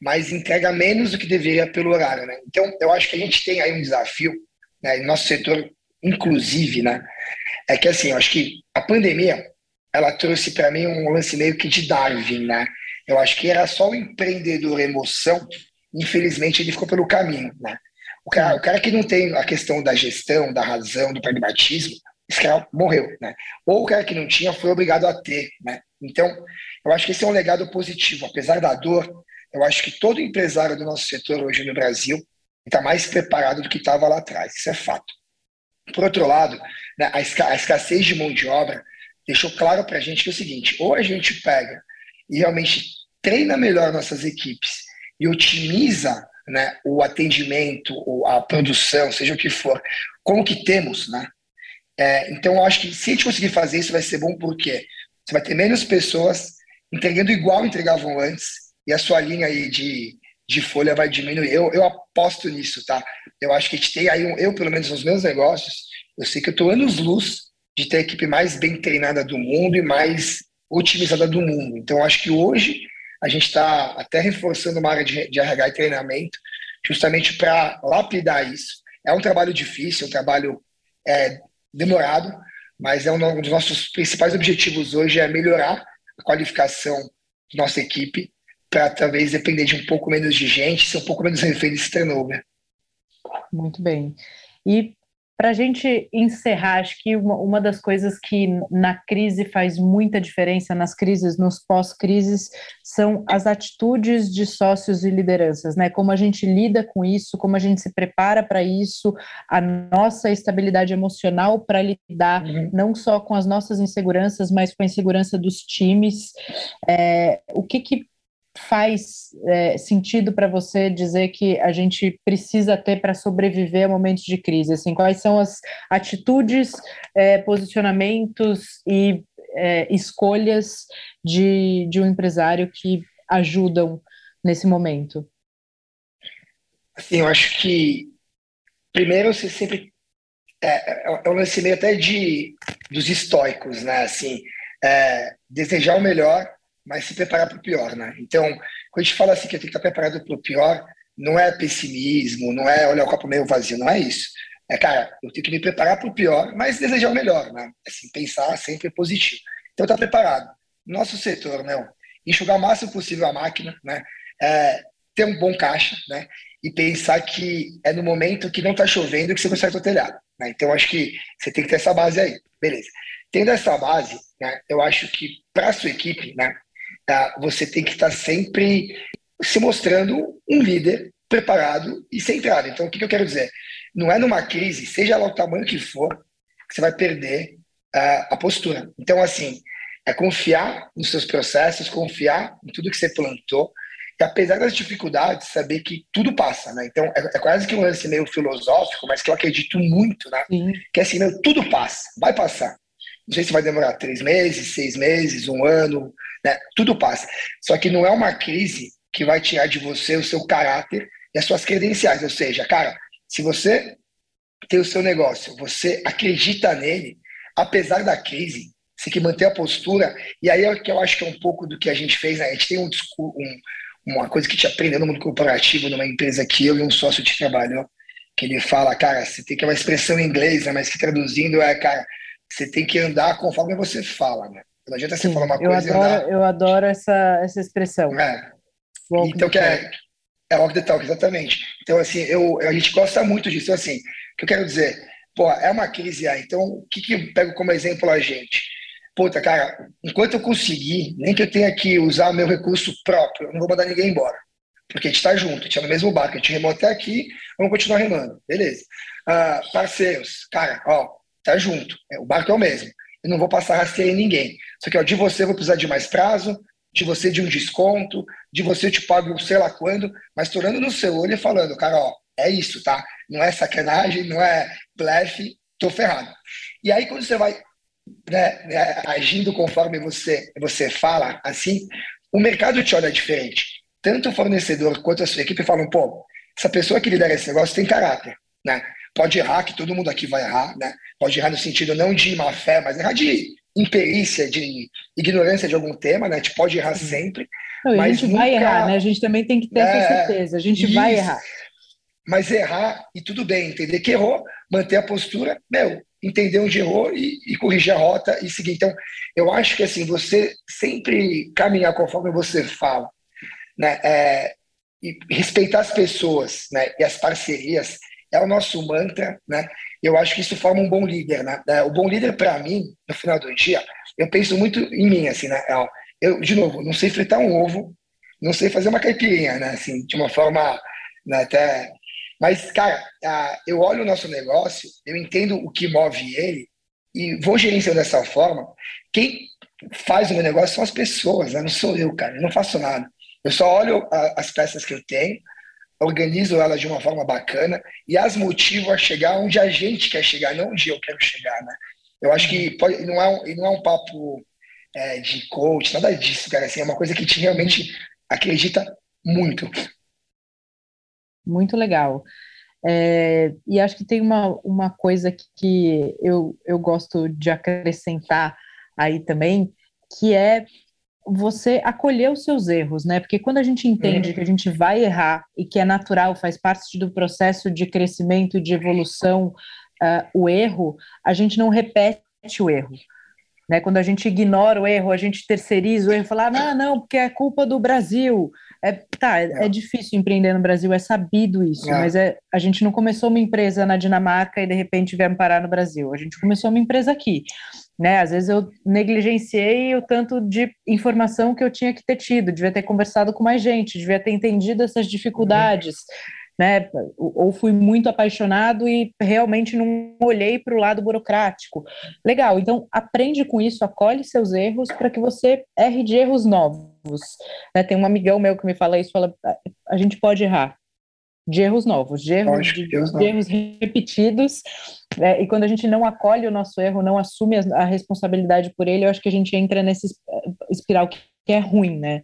mas entrega menos do que deveria pelo horário. Né? Então, eu acho que a gente tem aí um desafio, né, no nosso setor, inclusive, né, é que, assim, eu acho que a pandemia, ela trouxe para mim um lance meio que de Darwin, né? Eu acho que era só o empreendedor emoção, infelizmente ele ficou pelo caminho, né? O cara, o cara que não tem a questão da gestão, da razão, do pragmatismo, cara morreu, né? Ou o cara que não tinha foi obrigado a ter, né? Então, eu acho que esse é um legado positivo. Apesar da dor, eu acho que todo empresário do nosso setor hoje no Brasil está mais preparado do que estava lá atrás. Isso é fato. Por outro lado, né, a, escassez de mão de obra deixou claro para a gente que é o seguinte: ou a gente pega e realmente treina melhor nossas equipes e otimiza né, o atendimento, a produção, seja o que for, com o que temos, né? É, então, eu acho que se a gente conseguir fazer isso, vai ser bom porque você vai ter menos pessoas entregando igual entregavam antes e a sua linha aí de, de folha vai diminuir. Eu, eu aposto nisso, tá? Eu acho que a gente tem aí, um, eu pelo menos nos meus negócios, eu sei que eu estou anos-luz de ter a equipe mais bem treinada do mundo e mais otimizada do mundo. Então, acho que hoje a gente está até reforçando uma área de, de RH e treinamento, justamente para lapidar isso. É um trabalho difícil, um trabalho é, demorado, mas é um dos nossos principais objetivos hoje é melhorar a qualificação da nossa equipe para talvez depender de um pouco menos de gente, ser um pouco menos refém desse turnover. Muito bem. E para a gente encerrar, acho que uma, uma, das coisas que na crise faz muita diferença, nas crises, nos pós-crises, são as atitudes de sócios e lideranças, né? Como a gente lida com isso, como a gente se prepara para isso, a nossa estabilidade emocional para lidar uhum. não só com as nossas inseguranças, mas com a insegurança dos times. É, o que, que faz é, sentido para você dizer que a gente precisa ter para sobreviver a momentos de crise? Assim, quais são as atitudes, é, posicionamentos e é, escolhas de, de um empresário que ajudam nesse momento? Assim, eu acho que primeiro você sempre é, é, um lance meio até de dos estoicos, né? Assim, é, desejar o melhor mas se preparar para o pior, né? Então, quando a gente fala assim que tenho que estar preparado para o pior, não é pessimismo, não é olhar o copo meio vazio, não é isso. É, cara, eu tenho que me preparar para o pior, mas desejar o melhor, né? Assim, pensar sempre positivo. Então, tá preparado. Nosso setor, né? Enxugar o máximo possível a máquina, né? É, ter um bom caixa, né? E pensar que é no momento que não está chovendo que você consegue o telhado. Né? Então, acho que você tem que ter essa base aí. Beleza. Tendo essa base, né, eu acho que para sua equipe, né, tá? você tem que estar sempre se mostrando um líder preparado e centrado. Então, o que, que eu quero dizer? Não é numa crise, seja lá o tamanho que for, que você vai perder uh, a postura. Então, assim, é confiar nos seus processos, confiar em tudo que você plantou, e apesar das dificuldades, saber que tudo passa, né? Então, é, é quase que um lance meio filosófico, mas que eu acredito muito, né? Sim. Que é assim, meu, tudo passa, vai passar. Não sei se vai demorar três meses, seis meses, um ano, né? Tudo passa. Só que não é uma crise que vai tirar de você o seu caráter e as suas credenciais. Ou seja, cara, se você tem o seu negócio, você acredita nele, apesar da crise, você tem que manter a postura. E aí é o que eu acho que é um pouco do que a gente fez. Né? A gente tem um, um, uma coisa que te aprendeu no mundo corporativo, numa empresa que eu e um sócio te trabalhou, que ele fala, cara, você tem que é uma expressão em inglês, né? mas que traduzindo é, cara, você tem que andar conforme você fala, né? Não adianta você Sim, falar uma coisa adoro, e andar. Eu adoro essa, essa expressão. É. Então, que é, é walk the talk, exatamente. Então, assim, eu, a gente gosta muito disso. Então, assim, o que eu quero dizer? Pô, é uma crise aí. Então, o que, que eu pego como exemplo a gente? Puta, cara, enquanto eu conseguir, nem que eu tenha que usar meu recurso próprio, eu não vou mandar ninguém embora. Porque a gente está junto, a gente é no mesmo barco, a gente remou até aqui, vamos continuar remando. Beleza. Uh, parceiros, cara, ó, tá junto. É, o barco é o mesmo. Eu não vou passar rasteira em ninguém. Só que ó, de você eu vou precisar de mais prazo, de você de um desconto, de você eu te pago sei lá quando, mas torando no seu olho e falando, cara, ó, é isso, tá? Não é sacanagem, não é blefe, tô ferrado. E aí quando você vai né, né, agindo conforme você, você fala, assim, o mercado te olha diferente. Tanto o fornecedor quanto a sua equipe falam, pô, essa pessoa que lidera esse negócio tem caráter, né? Pode errar, que todo mundo aqui vai errar, né? Pode errar no sentido não de má fé, mas errar de imperícia, de ignorância de algum tema, né? A gente pode errar sempre. Não, mas a gente nunca... vai errar, né? A gente também tem que ter é, essa certeza. A gente isso. vai errar. Mas errar, e tudo bem, entender que errou, manter a postura, meu, entender onde errou e, e corrigir a rota e seguir. Então, eu acho que assim, você sempre caminhar conforme você fala, né? É, e respeitar as pessoas, né? E as parcerias é o nosso mantra, né? Eu acho que isso forma um bom líder, né? É, o bom líder, para mim, no final do dia, eu penso muito em mim, assim, né? eu, de novo, não sei fritar um ovo, não sei fazer uma caipirinha, né? Assim, de uma forma né, até. Mas, cara, eu olho o nosso negócio, eu entendo o que move ele e vou gerenciando dessa forma. Quem faz o meu negócio são as pessoas, né? não sou eu, cara. Eu não faço nada. Eu só olho as peças que eu tenho, organizo elas de uma forma bacana e as motivo a chegar onde a gente quer chegar, não onde eu quero chegar, né? Eu acho que pode, não, é um, não é um papo é, de coach, nada disso, cara. Assim, é uma coisa que te realmente acredita muito. Muito legal. É, e acho que tem uma, uma coisa que eu, eu gosto de acrescentar aí também, que é você acolher os seus erros, né? Porque quando a gente entende uhum. que a gente vai errar e que é natural, faz parte do processo de crescimento e de evolução, uh, o erro, a gente não repete o erro. Né? Quando a gente ignora o erro, a gente terceiriza o erro, fala, ah, não, não, porque é culpa do Brasil. É, tá, é, é difícil empreender no Brasil, é sabido isso, é. mas é, a gente não começou uma empresa na Dinamarca e de repente viemos parar no Brasil. A gente começou uma empresa aqui. Né? Às vezes eu negligenciei o tanto de informação que eu tinha que ter tido, devia ter conversado com mais gente, devia ter entendido essas dificuldades. Uhum né? Ou fui muito apaixonado e realmente não olhei para o lado burocrático. Legal, então aprende com isso, acolhe seus erros para que você erre de erros novos. Né? Tem um amigão meu que me fala isso, fala, a gente pode errar de erros novos, de erros, de, de erros repetidos, né? e quando a gente não acolhe o nosso erro, não assume a, a responsabilidade por ele, eu acho que a gente entra nesse espiral que, que é ruim, né?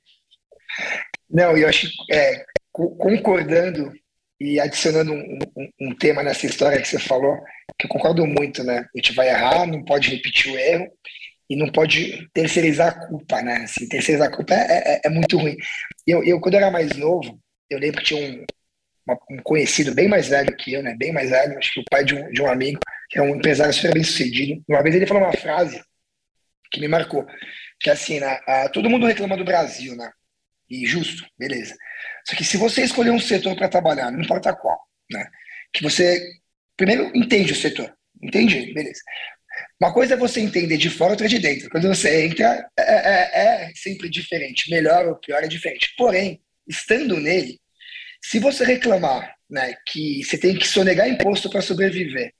Não, eu acho, é, concordando e adicionando um, um, um, tema nessa história que você falou, que eu concordo muito, né? A gente vai errar, não pode repetir o erro e não pode terceirizar a culpa, né? Assim, terceirizar a culpa é, é, é muito ruim. Eu, eu, quando era mais novo, eu lembro que tinha um, um conhecido bem mais velho que eu, né? Bem mais velho, acho que o pai de um, de um amigo, que é um empresário super bem sucedido. Uma vez ele falou uma frase que me marcou, que é assim, né? Ah, todo mundo reclama do Brasil, né? E justo, beleza. Só que se você escolher um setor para trabalhar, não importa qual, né? Que você primeiro entende o setor, entende? Beleza. Uma coisa é você entender de fora, outra de dentro. Quando você entra, é, é, é sempre diferente. Melhor ou pior é diferente. Porém, estando nele, se você reclamar né, que você tem que sonegar imposto para sobreviver,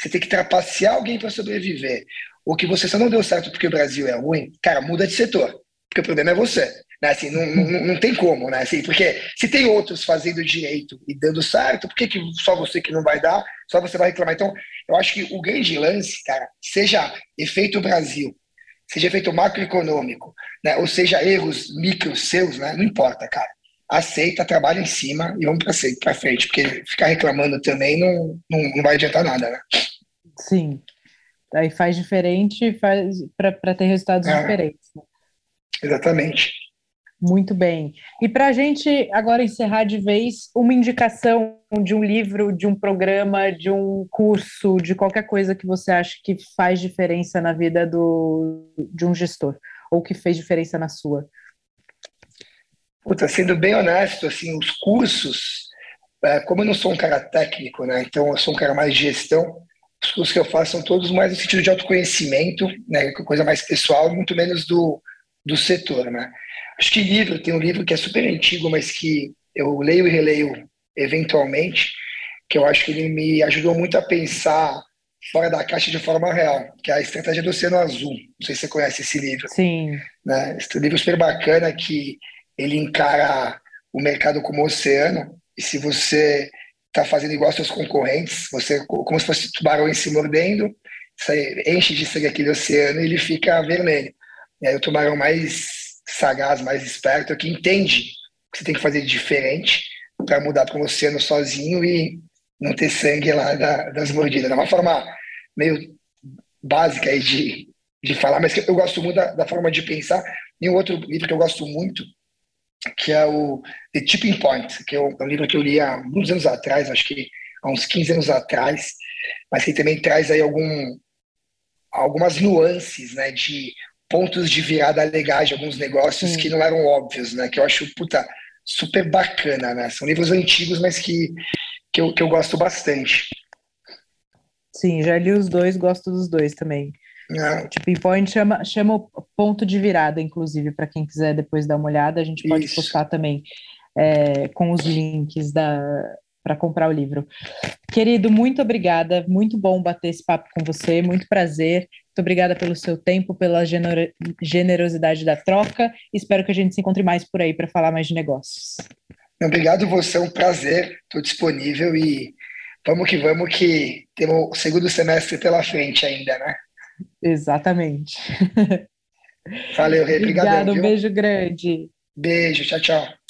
você tem que trapacear alguém para sobreviver, ou que você só não deu certo porque o Brasil é ruim, cara, muda de setor. Porque o problema é você. Né? Assim, não, não, não tem como, né? Assim, porque se tem outros fazendo direito e dando certo, por que, que só você que não vai dar, só você vai reclamar? Então, eu acho que o grande lance, cara, seja efeito Brasil, seja efeito macroeconômico, né? ou seja erros micro seus, né? não importa, cara. Aceita, trabalha em cima e vamos para frente, porque ficar reclamando também não, não, não vai adiantar nada, né? Sim. Aí faz diferente faz para ter resultados é. diferentes. Né? Exatamente. Muito bem. E para a gente agora encerrar de vez, uma indicação de um livro, de um programa, de um curso, de qualquer coisa que você acha que faz diferença na vida do, de um gestor, ou que fez diferença na sua. Puta, sendo bem honesto, assim, os cursos, é, como eu não sou um cara técnico, né, então eu sou um cara mais de gestão, os cursos que eu faço são todos mais no sentido de autoconhecimento, né, coisa mais pessoal, muito menos do, do setor, né. Acho que livro, tem um livro que é super antigo, mas que eu leio e releio eventualmente, que eu acho que ele me ajudou muito a pensar fora da caixa de forma real, que é a Estratégia do Oceano Azul. Não sei se você conhece esse livro. Sim. Né? Esse livro é super bacana que ele encara o mercado como oceano e se você está fazendo igual aos seus concorrentes, você como se fosse tubarões se mordendo, você enche de sangue aquele oceano e ele fica vermelho. E aí o tubarão mais sagaz, mais esperto, que entende que você tem que fazer diferente para mudar para um oceano sozinho e não ter sangue lá da, das mordidas. É uma forma meio básica aí de, de falar, mas eu gosto muito da, da, forma de pensar. E um outro livro que eu gosto muito, que é o The Tipping Point, que é um, livro que eu li há muitos anos atrás, acho que há uns 15 anos atrás, mas que também traz aí algum, algumas nuances né, de pontos de virada legais de alguns negócios Sim. que não eram óbvios, né? Que eu acho, puta, super bacana, né? São livros antigos, mas que, que, eu, que eu gosto bastante. Sim, já li os dois, gosto dos dois também. Não. Tipping Point chama, chama o ponto de virada, inclusive, para quem quiser depois dar uma olhada. A gente pode Isso. postar também é, com os links para comprar o livro. Querido, muito obrigada. Muito bom bater esse papo com você. Muito prazer. Muito obrigada pelo seu tempo, pela gener generosidade da troca. Espero que a gente se encontre mais por aí para falar mais de negócios. Obrigado, você é um prazer. Estou disponível e vamos que vamos, que temos o segundo semestre pela frente ainda, né? Exatamente. Valeu, Rê. Obrigado, um beijo grande. Beijo, tchau, tchau.